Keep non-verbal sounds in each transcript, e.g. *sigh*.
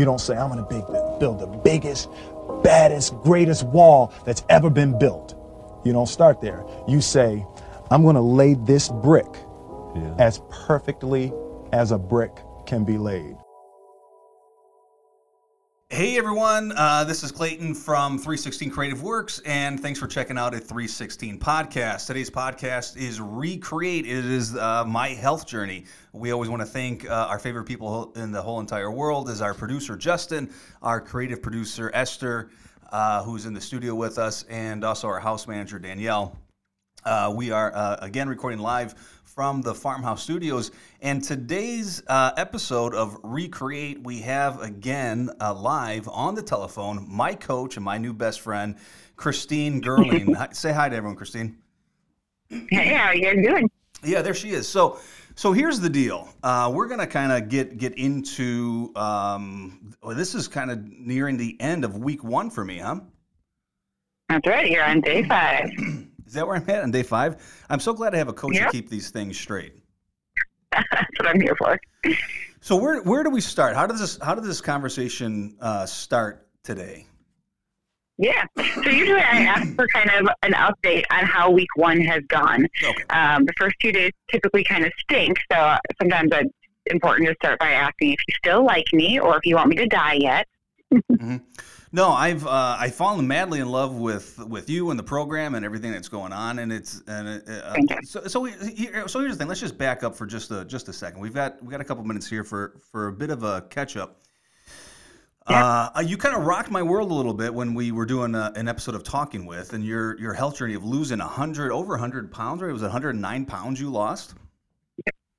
You don't say, I'm going to build the biggest, baddest, greatest wall that's ever been built. You don't start there. You say, I'm going to lay this brick yeah. as perfectly as a brick can be laid. Hey everyone, uh, this is Clayton from 316 Creative Works, and thanks for checking out a 316 podcast. Today's podcast is Recreate. It is uh, my health journey. We always want to thank uh, our favorite people in the whole entire world, is our producer Justin, our creative producer Esther, uh, who's in the studio with us, and also our house manager Danielle. Uh, we are uh, again recording live from the Farmhouse Studios. And today's uh, episode of Recreate, we have again uh, live on the telephone my coach and my new best friend, Christine Gerling. *laughs* Say hi to everyone, Christine. Hey, how are you doing? Yeah, there she is. So, so here's the deal. Uh, we're gonna kind of get get into. Um, well, this is kind of nearing the end of week one for me, huh? That's right. You're on day five. *clears throat* Is that where I'm at on day five? I'm so glad I have a coach yep. to keep these things straight. *laughs* That's what I'm here for. So where where do we start? How does this how did this conversation uh, start today? Yeah. So usually I ask for kind of an update on how week one has gone. Okay. Um, the first two days typically kind of stink, so sometimes it's important to start by asking if you still like me or if you want me to die yet. mm-hmm. No, I've uh, I've fallen madly in love with with you and the program and everything that's going on, and it's and uh, so so we, so here's the thing. Let's just back up for just a just a second. We've got we got a couple minutes here for for a bit of a catch up. Yeah. Uh, you kind of rocked my world a little bit when we were doing a, an episode of Talking with, and your your health journey of losing hundred over hundred pounds. Right, it was 109 pounds you lost.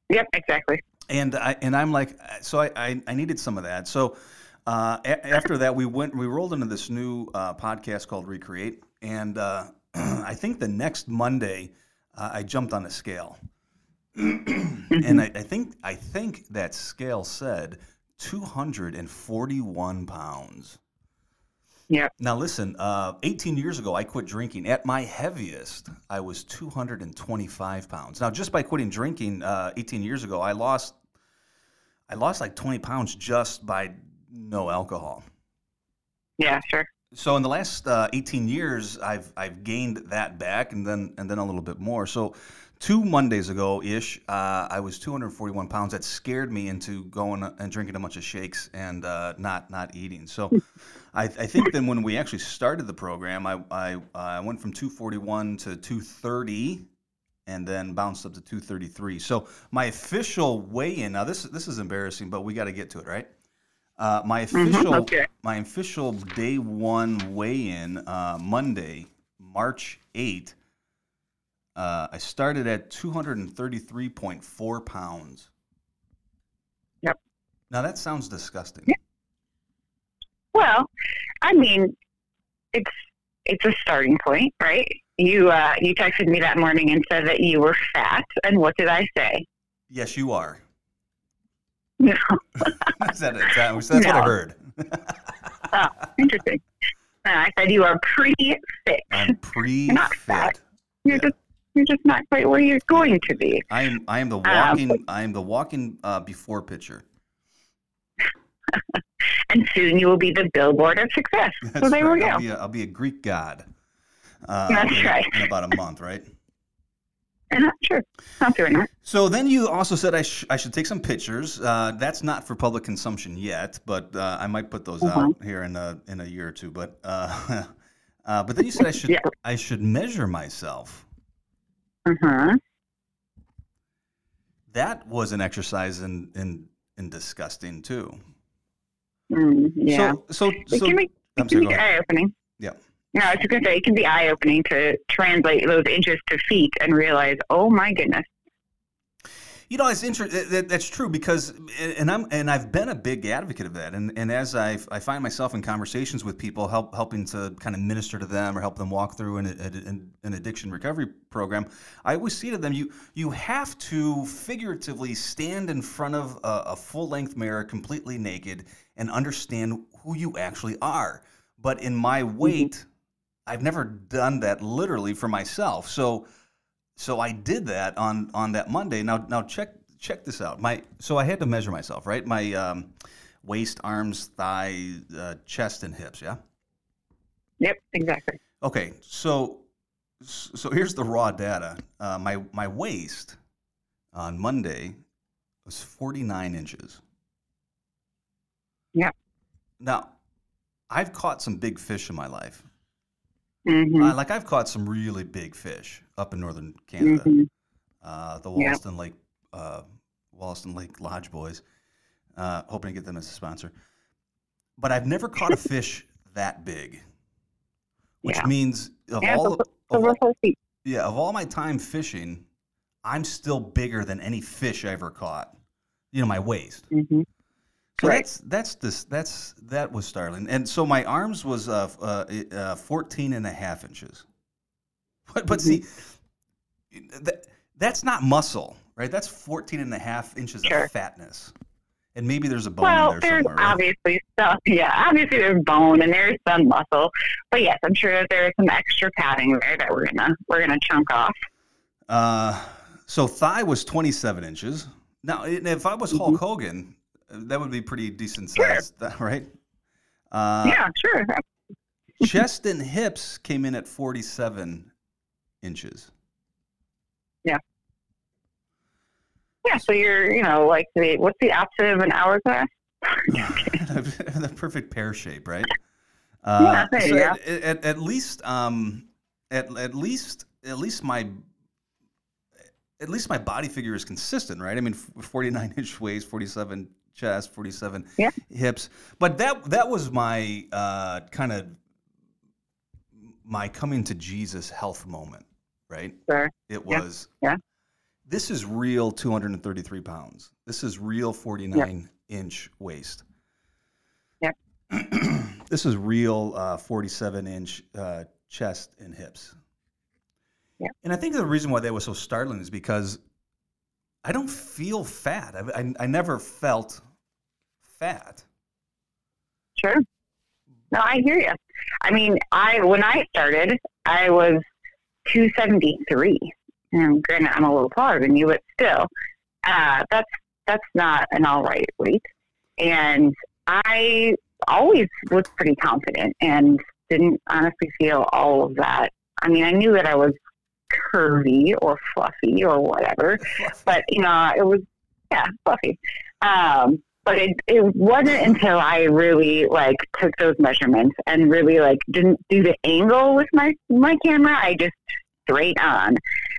Yep, exactly. And I and I'm like, so I, I, I needed some of that. So uh, a- after that, we went, we rolled into this new uh, podcast called Recreate, and uh, *clears throat* I think the next Monday, uh, I jumped on a scale, *clears throat* and I, I, think I think that scale said 241 pounds. Yeah. Now listen, uh, 18 years ago, I quit drinking. At my heaviest, I was 225 pounds. Now, just by quitting drinking uh, 18 years ago, I lost I lost like 20 pounds just by no alcohol. Yeah, sure. So in the last uh, 18 years, I've I've gained that back, and then and then a little bit more. So two Mondays ago ish, uh, I was 241 pounds. That scared me into going and drinking a bunch of shakes and uh, not not eating. So *laughs* I, I, think then when we actually started the program, I I, I went from 241 to 230 and then bounced up to 233. So my official weigh-in now this this is embarrassing, but we got to get to it, right? Uh, my mm-hmm, official mm-hmm, okay. my official day one weigh-in uh, Monday, March 8. Uh, I started at 233.4 pounds. Yep. Now that sounds disgusting. Yeah. Well, I mean, it's it's a starting point, right? You uh, you texted me that morning and said that you were fat, and what did I say? Yes, you are. *laughs* No. is that, is that, that's no. what I heard. *laughs* oh, interesting. Uh, I said you are pretty fit. I'm you're not fat. You're yeah. just you're just not quite where you're going to be. I am I am the walking um, I am the walking uh, before picture. *laughs* and soon you will be the billboard of success. That's so there right. we go. I'll be a, I'll be a Greek god. Uh, That's in, right. In about a month, right? Not sure. Not doing that. So then you also said I, sh- I should take some pictures. Uh, that's not for public consumption yet, but uh, I might put those uh-huh. out here in a in a year or two. But uh, *laughs* uh, but then you said I should yeah. I should measure myself. Uh huh. That was an exercise in in in disgusting too. Mm, yeah. So so so. It can be, it can be eye opening. Yeah. No, I was going to say it can be eye opening to translate those inches to feet and realize, oh my goodness. You know, it's interesting. That, that's true because, and I'm, and I've been a big advocate of that. And, and as I, I find myself in conversations with people, help, helping to kind of minister to them or help them walk through an, an, an addiction recovery program, I always see to them, you, you have to figuratively stand in front of a, a full length mirror, completely naked, and understand who you actually are. But in my mm-hmm. weight, mm-hmm I've never done that literally for myself. So so I did that on on that Monday. Now now check check this out. My so I had to measure myself, right? My um, waist, arms, thigh, uh, chest, and hips. Yeah. Yep, exactly. Okay, so so here's the raw data. Uh, my my waist on Monday was 49 inches. Yeah. Now, I've caught some big fish in my life. Hmm Uh, like I've caught some really big fish up in northern Canada. hmm Uh, the. Wollaston Lake uh, Wollaston Lake Lodge boys. Uh, hoping to get them as a sponsor. But I've never caught a *laughs* fish that big, which Yeah. means of Yeah, all the, of the all- yeah, of all my time fishing, I'm still bigger than any fish I ever caught. You know, my waist. hmm So Right. that's that's this that's that was startling. And so my arms was uh, uh, uh 14 and a half inches. But but see that, that's not muscle, right? That's 14 and a half inches Sure. of fatness. And maybe there's a bone Well, in there there's somewhere. Right? obviously some, *laughs* yeah, obviously there's bone and there's some muscle, but yes, I'm sure that there's some extra padding there that we're gonna we're gonna chunk off. Uh, so thigh was 27 inches. Now, if I was Hulk Mm-hmm. Hogan, uh, that would be pretty decent Sure. size, *laughs* right? Uh, yeah, sure. *laughs* chest and hips came in at 47 inches. Yeah, Yeah, so you're, you know, like the what's the opposite of an hourglass? *laughs* the perfect pear shape, right? Yeah, there so at, at, at least, um, at, at least, at least my, at least my body figure is consistent, right? I mean, 49 inch waist, 47 chest, 47 Yeah. hips. But that that was my uh, kind of my coming to Jesus health moment, right? Sure. It was. Yeah. This is real 233 pounds. This is real 49 inch waist. Yep. *clears throat* this is real uh, 47 inch uh, chest and hips. Yep. And I think the reason why that was so startling is because I don't feel fat. I, I, I never felt fat. Sure. No, I hear you. I mean, I when I started, I was 273. And granted, I'm a little taller than you, but still, uh, that's that's not an all right weight. And I always was pretty confident and didn't honestly feel all of that. I mean, I knew that I was curvy or fluffy or whatever, but you know, it was yeah, fluffy. Um, but it it wasn't until I really like took those measurements and really like didn't do the angle with my my camera. I just straight on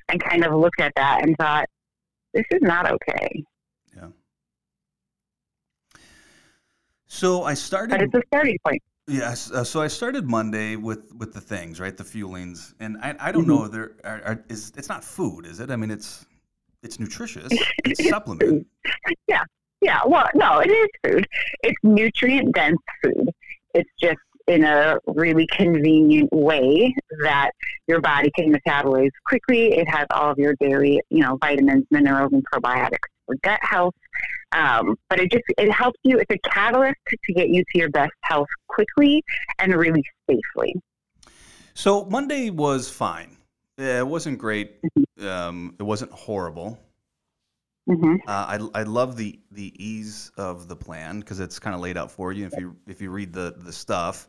and kind of looked at that and thought, this is not okay. Yeah. So I started. But started. it's a starting point. Yes. Uh, so I started Monday with with the things, right? The fuelings, and I, I don't Mhm. know. There are, are, is it's not food, is it? I mean, it's it's nutritious. *laughs* It's It's supplement. Yeah. Yeah. Well, no, it is food. It's nutrient dense food. It's just in a really convenient way that your body can metabolize quickly. It has all of your daily, you know, vitamins, minerals, and probiotics for gut health. Um, but it just it helps you. It's a catalyst to get you to your best health quickly and really safely. So Monday was fine. It wasn't great. Um, it wasn't horrible. hmm Uh, I I love the the ease of the plan because it's kind of laid out for you if you if you read the the stuff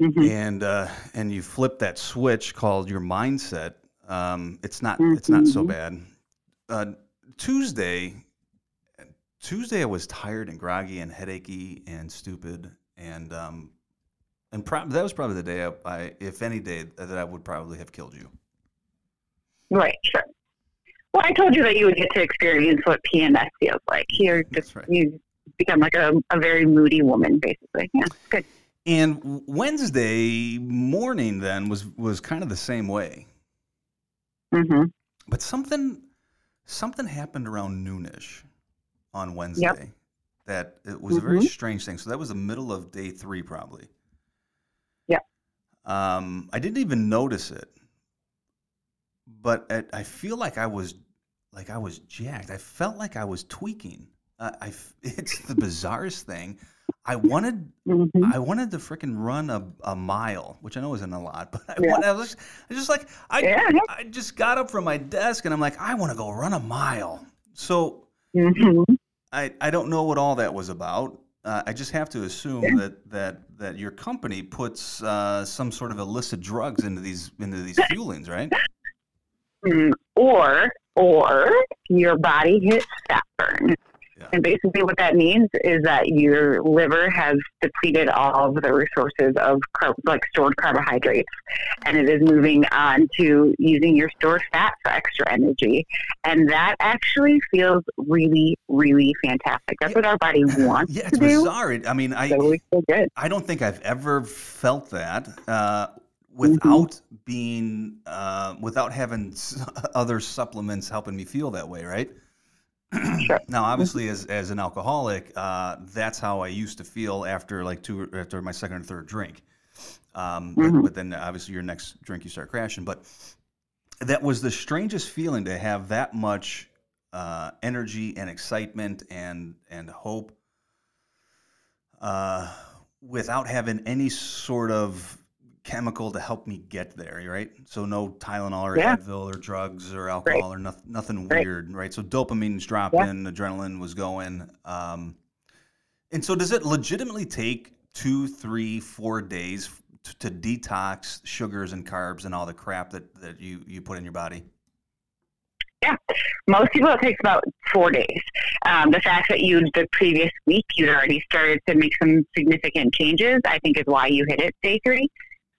hmm and uh, and you flip that switch called your mindset. Um, it's not it's not so Mhm. bad. Uh, Tuesday, Tuesday I was tired and groggy and headachy and stupid and um, and prob- that was probably the day I, I if any day that I would probably have killed you. Right. Sure. Well, I told you that you would get to experience what PMS feels like. You're just right. you become like a, a very moody woman, basically. Yeah. Good. And Wednesday morning then was was kind of the same way. hmm But something something happened around noonish on Wednesday that it was a very Mhm. strange thing. So that was the middle of day three probably. Yeah. Um, I didn't even notice it, but it, I feel like I was like I was jacked. I felt like I was tweaking. Uh, I *laughs* it's the bizarrest thing. I wanted hmm I wanted to freaking run a, a mile, which I know isn't a lot, but I, Yeah. want, I was I just like I Yeah. I just got up from my desk and I'm like, I want to go run a mile. So hmm I, I don't know what all that was about. uh, I just have to assume that that that your company puts uh, some sort of illicit drugs into these into these fuelings, right? Mm, or or your body hits fat burn. Yeah. And basically, what that means is that your liver has depleted all of the resources of car- like stored carbohydrates, and it is moving on to using your stored fat for extra energy. And that actually feels really, really fantastic. That's what our body *laughs* wants Yeah, it's to do. bizarre. It- I mean, I so feel good. I don't think I've ever felt that uh, without Mm-hmm. being uh, without having *laughs* other supplements helping me feel that way, right? Sure. *clears throat* Now, obviously, as, as an alcoholic, uh, that's how I used to feel after like two after my second or third drink. Um, but- Mhm. but, then obviously your next drink you start crashing. But that was the strangest feeling to have that much uh, energy and excitement and and hope uh, without having any sort of chemical to help me get there, right? So no Tylenol or Yeah. Advil or drugs or alcohol or nothing, nothing Right. weird, right? So dopamine's dropping, adrenaline was going. Um, and so does it legitimately take two, three, four days to, to detox sugars and carbs and all the crap that, that you, you put in your body? Yeah, most people, it takes about four days. Um, the fact that you, the previous week, you'd already started to make some significant changes, I think is why you hit it day three.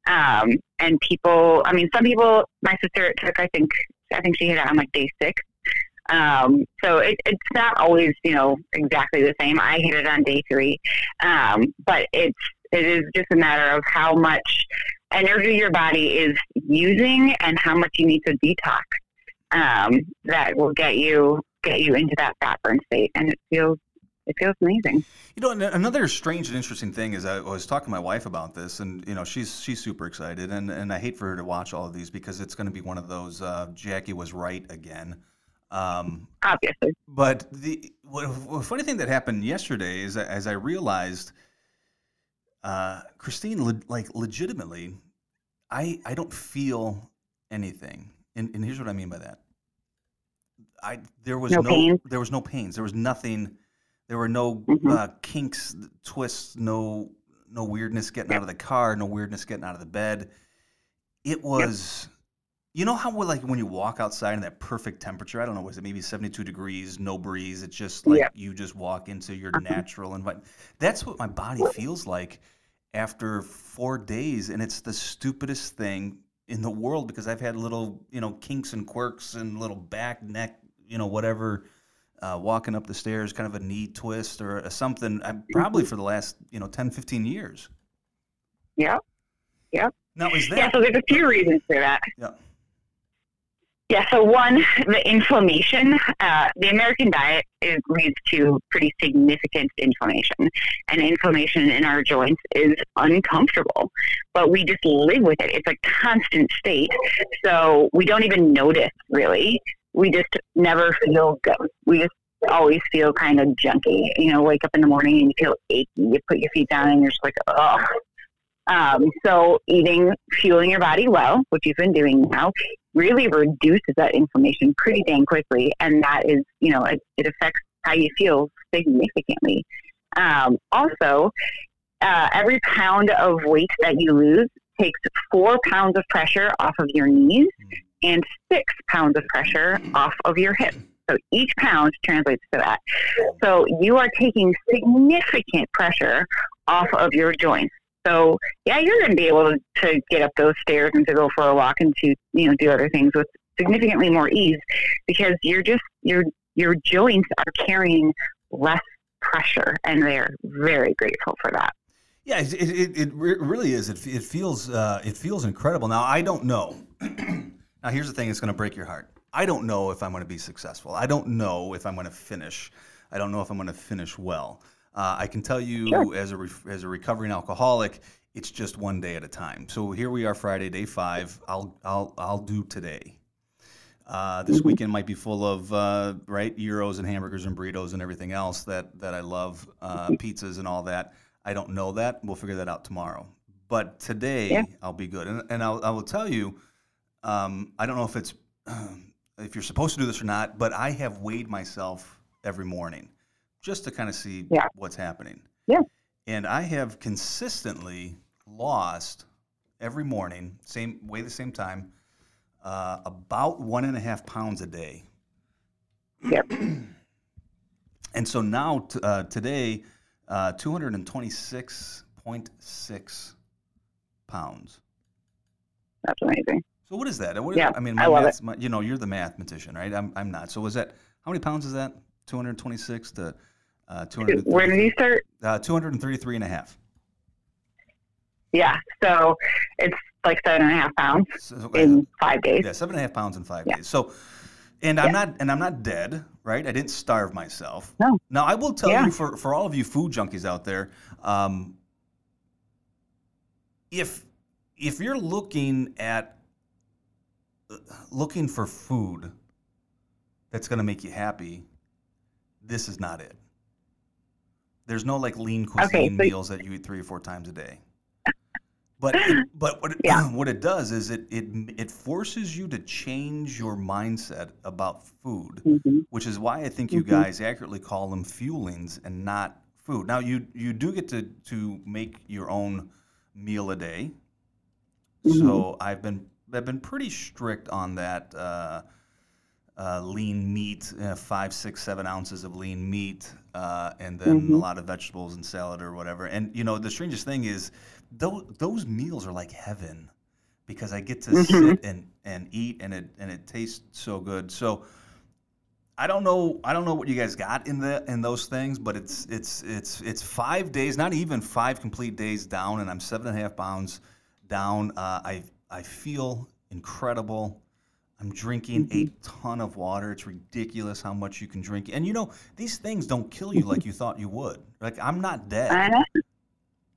Um, and people, I mean, some people, my sister took, I think, I think she hit it on like day six. Um, so it, it's not always, you know, exactly the same. I hit it on day three. Um, but it's, it is just a matter of how much energy your body is using and how much you need to detox um, that will get you get you into that fat burn state, and it feels it feels amazing. You know, another strange and interesting thing is I was talking to my wife about this, and you know, she's she's super excited, and and I hate for her to watch all of these because it's going to be one of those uh, Jackie was right again. Um, Obviously, but the funny thing that happened yesterday is as I realized, uh, Christine, le- like legitimately, I I don't feel anything, and, and here's what I mean by that. I there was No no, pain? there was no pains. There was nothing. There were no Mhm. uh, kinks, twists, no no weirdness getting out of the car, no weirdness getting out of the bed. It was, you know how like when you walk outside in that perfect temperature. I don't know, was it maybe seventy two degrees, no breeze? It's just like Yeah. you just walk into your Uh-huh. natural environment. That's what my body feels like after four days, and it's the stupidest thing in the world because I've had little, you know, kinks and quirks and little back, neck, you know, whatever, uh, walking up the stairs, kind of a knee twist or something, uh, probably for the last, you know, 10, 15 years. yeah, yeah. Now, is yeah. So there's a few reasons for that. yeah, Yeah. So one, the inflammation. Uh, the American diet is, leads to pretty significant inflammation, and inflammation in our joints is uncomfortable. But we just live with it. It's a constant state, so we don't even notice really. We just never feel good. We just always feel kind of junky. You know, wake up in the morning and you feel achy. You put your feet down and you're just like, oh. Um, so eating, fueling your body well, which you've been doing now, really reduces that inflammation pretty dang quickly, and that is, you know, it, it affects how you feel significantly. Um, also, uh, every pound of weight that you lose takes four pounds of pressure off of your knees and six pounds of pressure off of your hip. So each pound translates to that. So you are taking significant pressure off of your joints. So yeah, you're going to be able to, get up those stairs and to go for a walk and to you know do other things with significantly more ease because you're just your your joints are carrying less pressure and they're very grateful for that. yeah, it, it, it, it really is. It, it feels, uh, it feels incredible. Now, I don't know. *clears throat* now, here's the thing that's going to break your heart. I don't know if I'm going to be successful. I don't know if I'm going to finish. I don't know if I'm going to finish well. Uh, I can tell you, Sure. as a re- as a recovering alcoholic, it's just one day at a time. So here we are, Friday, day five. I'll I'll I'll do today. Uh, this weekend might be full of uh, right euros and hamburgers and burritos and everything else that that I love, uh, pizzas and all that. I don't know that. We'll figure that out tomorrow. But today Yeah. I'll be good, and, and I'll, I will tell you. Um, I don't know if it's *clears throat* if you're supposed to do this or not, but I have weighed myself every morning just to kind of see Yeah. what's happening. Yeah. And I have consistently lost every morning, same way, the same time, uh, about one and a half pounds a day. Yep. *clears throat* And so now, t- uh, today, uh, 226.6 pounds. That's amazing. So what is that? What Yeah, I mean, I love math's, my, you know, you're the mathematician, right? I'm, I'm not. So is that, how many pounds is that? 226 to uh, 233, Where did you start? uh, 233 and a half. Yeah. So it's like seven and a half pounds So, in five days. yeah, seven and a half pounds in five Yeah. days. So, and I'm Yeah. not, and I'm not dead, right? I didn't starve myself. No. Now I will tell Yeah. you for for all of you food junkies out there, um, if if you're looking at looking for food that's going to make you happy, this is not it. There's no like lean Okay, cuisine so- meals that you eat three or four times a day. But it, *laughs* but what it, Yeah. *clears throat* what it does is it it it forces you to change your mindset about food, Mhm. which is why I think you Mhm. guys accurately call them fuelings and not food. Now you you do get to to make your own meal a day. So I've been I've been pretty strict on that. Uh, uh, lean meat, uh, five, six, seven ounces of lean meat, uh, and then a Mhm. lot of vegetables and salad or whatever. And you know, the strangest thing is, those those meals are like heaven because I get to Mhm. sit and, and eat, and it and it tastes so good. So I don't know, I don't know what you guys got in the in those things, but it's it's it's it's five days, not even five complete days down, and I'm seven and a half pounds down. Uh, I feel incredible. I'm drinking a ton of water. It's ridiculous how much you can drink. And you know, these things don't kill you like you thought you would. Like I'm not dead. I know.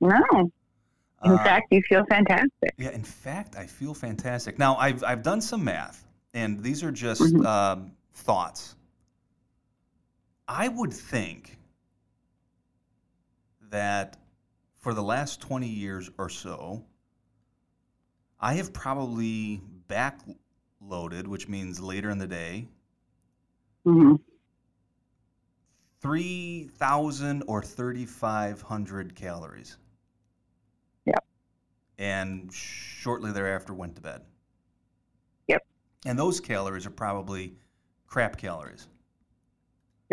No. In Uh, fact, you feel fantastic. yeah, in fact, I feel fantastic. Now, I've, I've done some math, and these are just Mhm. um, thoughts. I would think that for the last 20 years or so, I have probably backloaded, which means later in the day, hmm 3,000 or 3,500 calories. Yep. And shortly thereafter went to bed. Yep. And those calories are probably crap calories.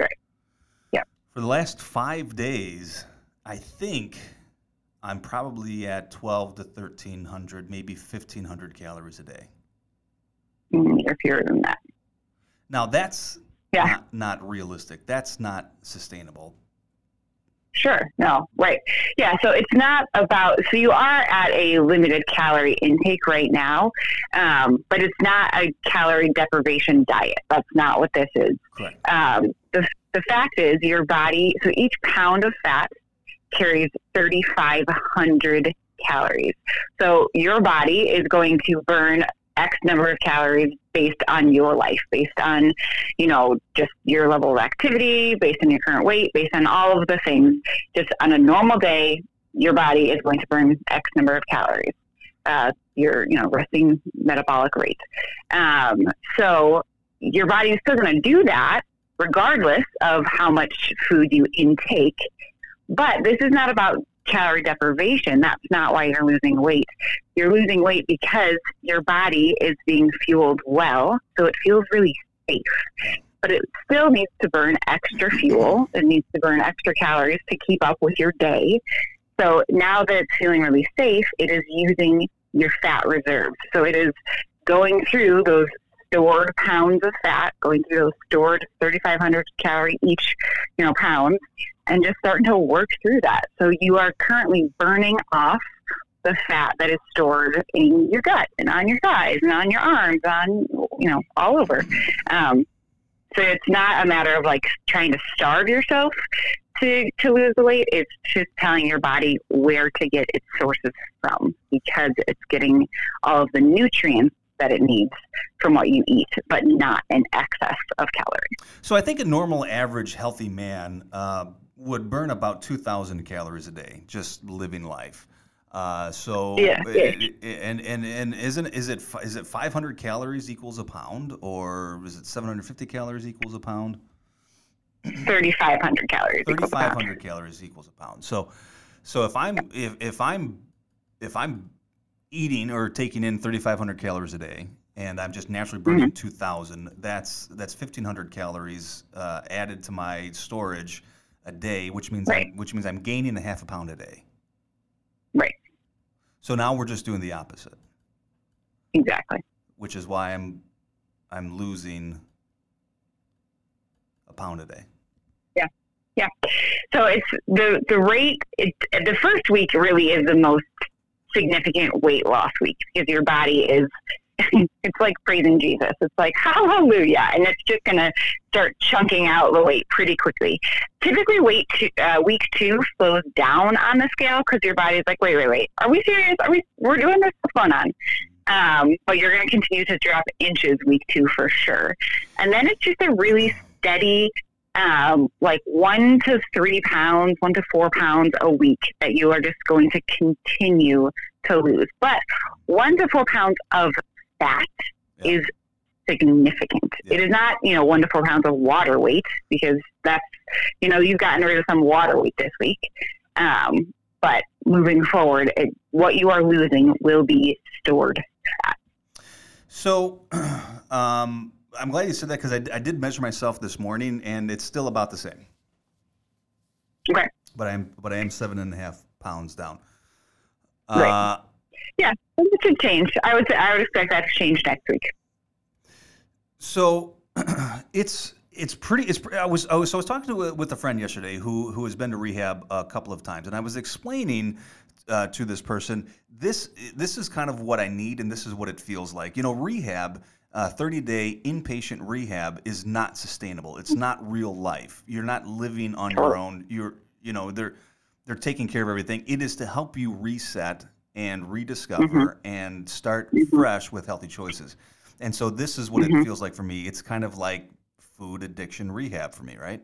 Right. Yep. For the last five days, I think I'm probably at 12 to 1,300, maybe 1,500 calories a day. Mm, You're fewer than that. Now, that's Yeah. not, not realistic. That's not sustainable. Sure. No. Right. Yeah. So it's not about. So you are at a limited calorie intake right now, um, but it's not a calorie deprivation diet. That's not what this is. Correct. Um, the the fact is, your body. So each pound of fat carries 3,500 calories. So your body is going to burn X number of calories based on your life, based on, you know, just your level of activity, based on your current weight, based on all of the things. Just on a normal day, your body is going to burn X number of calories. Uh, your, you know, resting metabolic rate. Um, so your body is still going to do that regardless of how much food you intake. But this is not about calorie deprivation. That's not why you're losing weight. You're losing weight because your body is being fueled well, so it feels really safe. But it still needs to burn extra fuel. It needs to burn extra calories to keep up with your day. So now that it's feeling really safe, it is using your fat reserves. So it is going through those stored pounds of fat, going through those stored 3,500 calorie each, you know, pounds, and just starting to work through that. So you are currently burning off the fat that is stored in your gut and on your thighs and on your arms, on you know, all over. Um, so it's not a matter of like trying to starve yourself to to lose the weight. It's just telling your body where to get its sources from because it's getting all of the nutrients that it needs from what you eat, but not in excess of calories. So I think a normal, average, healthy man uh, would burn about 2,000 calories a day just living life. Uh, so Yeah, yeah. and and and isn't is it is it 500 calories equals a pound or is it 750 calories equals a pound? 3,500 calories. Thirty five hundred calories equals a pound. So, so if I'm if if I'm if I'm eating or taking in thirty five hundred calories a day, and I'm just naturally burning Mhm. 2,000. That's that's 1,500 calories uh, added to my storage a day, which means Right. I'm, which means I'm gaining a half a pound a day. Right. So now we're just doing the opposite, Exactly. which is why I'm I'm losing a pound a day. Yeah. Yeah. So it's the the rate. It, the first week really is the most significant weight loss week because your body is. *laughs* It's like praising Jesus. It's like hallelujah, and it's just going to start chunking out the weight pretty quickly. Typically, weight uh, week two slows down on the scale because your body's like, wait, wait, wait, are we serious? Are we? We're doing this? What's going on? Um, but you're going to continue to drop inches week two for sure, and then it's just a really steady um, like one to three pounds, one to four pounds a week that you are just going to continue to lose. But one to four pounds of fat Yeah. is significant. Yeah. It is not, you know, one to four pounds of water weight because that's, you know, you've gotten rid of some water weight this week. Um, but moving forward, it, what you are losing will be stored fat. So, *clears throat* um, I'm glad you said that because I, I did measure myself this morning, and it's still about the same. Okay. But I'm but I am seven and a half pounds down. Right. Uh, Yeah, it should change. I would say I would expect that to change next week. So *clears throat* it's it's pretty. It's I was I was so I was talking to a, with a friend yesterday who who has been to rehab a couple of times, and I was explaining uh, to this person this this is kind of what I need, and this is what it feels like. You know, rehab. Uh, 30 day inpatient rehab is not sustainable. It's not real life. You're not living on your own. You're, you know, they're they're taking care of everything. It is to help you reset and rediscover and start Mhm. fresh with healthy choices. And so this is what it Mhm. feels like for me. It's kind of like food addiction rehab for me, right?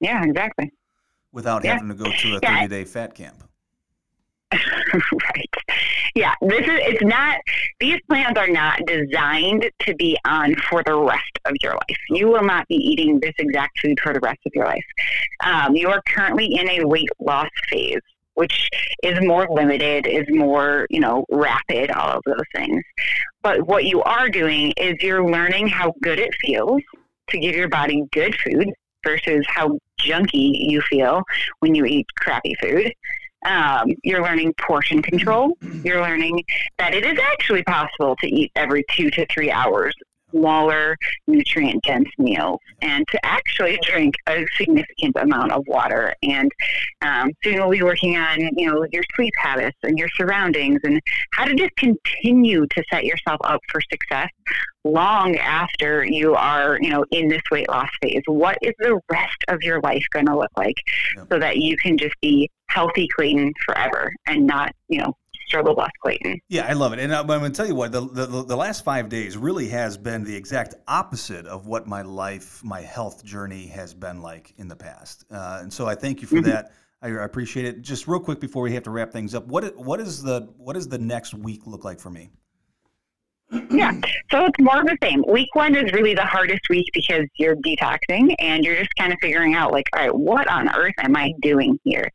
Yeah, exactly. Without Yeah. having to go to a Yeah. 30 day fat camp. *laughs* right. Yeah, this is it's not these plans are not designed to be on for the rest of your life. You will not be eating this exact food for the rest of your life. Um, you are currently in a weight loss phase, which is more limited, is more, you know, rapid, all of those things. But what you are doing is you're learning how good it feels to give your body good food versus how junky you feel when you eat crappy food. Um, you're learning portion control. You're learning that it is actually possible to eat every two to three hours smaller, nutrient dense meals and to actually drink a significant amount of water. And um, soon we'll be working on, you know, your sleep habits and your surroundings and how to just continue to set yourself up for success long after you are, you know, in this weight loss phase. What is the rest of your life going to look like Yep. so that you can just be healthy clean forever and not, you know, struggle Clayton? Yeah, I love it. And uh, I'm going to tell you what, the, the, the last five days really has been the exact opposite of what my life, my health journey has been like in the past. Uh, and so I thank you for Mhm. that. I I appreciate it. Just real quick before we have to wrap things up, what what is the what does the next week look like for me? Yeah. So it's more of the same. Week one is really the hardest week because you're detoxing and you're just kind of figuring out, like, all right, what on earth am I doing here?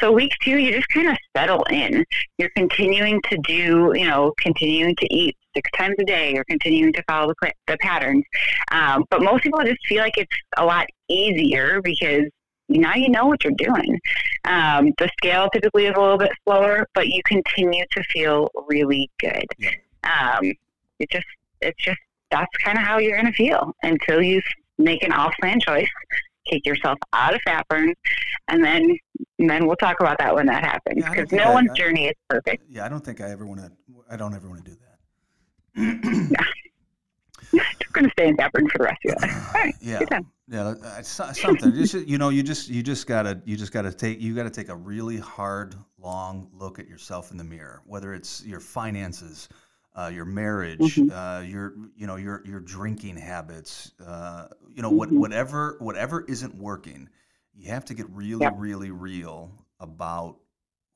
So week two, you just kind of settle in. You're continuing to do, you know, continuing to eat six times a day. You're continuing to follow the, the patterns. Um, but most people just feel like it's a lot easier because now you know what you're doing. Um, the scale typically is a little bit slower, but you continue to feel really good. Yeah. Um, it just, it's just, that's kind of how you're going to feel until you make an off plan choice, take yourself out of fat burn, and then, and then we'll talk about that when that happens Yeah, because think no I- one's I- journey is perfect. Yeah, I don't think I ever want to. I don't ever want to do that. You're going to stay in fat burn for the rest of your life. *sighs* All right. yeah, good time. yeah, uh, it's something. Just you know, you just you just gotta you just gotta take you gotta take a really hard, long look at yourself in the mirror. Whether it's your finances, uh, your marriage, Mhm. uh, your you know your your drinking habits, uh, you know what Mhm. whatever whatever isn't working, you have to get really Yep. really real about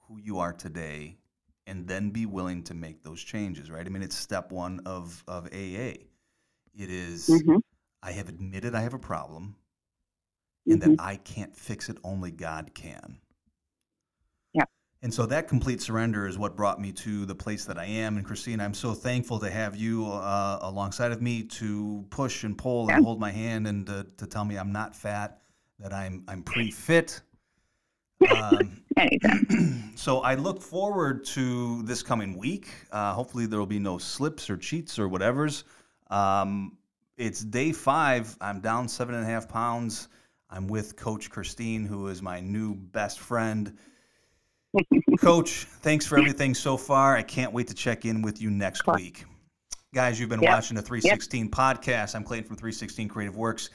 who you are today, and then be willing to make those changes. Right? I mean, it's step one of of AA. It is- Mhm. I have admitted I have a problem. and mm-hmm. that I can't fix it, only God can. Yeah. And so that complete surrender is what brought me to the place that I am. And Christine, I'm so thankful to have you uh, alongside of me to push and pull yeah. and hold my hand and to, to tell me I'm not fat, that I'm I'm pretty fit. Um, *laughs* *clears throat* so I look forward to this coming week. Uh, hopefully there will be no slips or cheats or whatever's. Um, it's day five. I'm down seven and a half pounds. I'm with Coach Christine, who is my new best friend. Coach, thanks for everything so far. I can't wait to check in with you next week. Guys, you've been yep. watching the 316 yep. podcast. I'm Clayton from 316 Creative Works.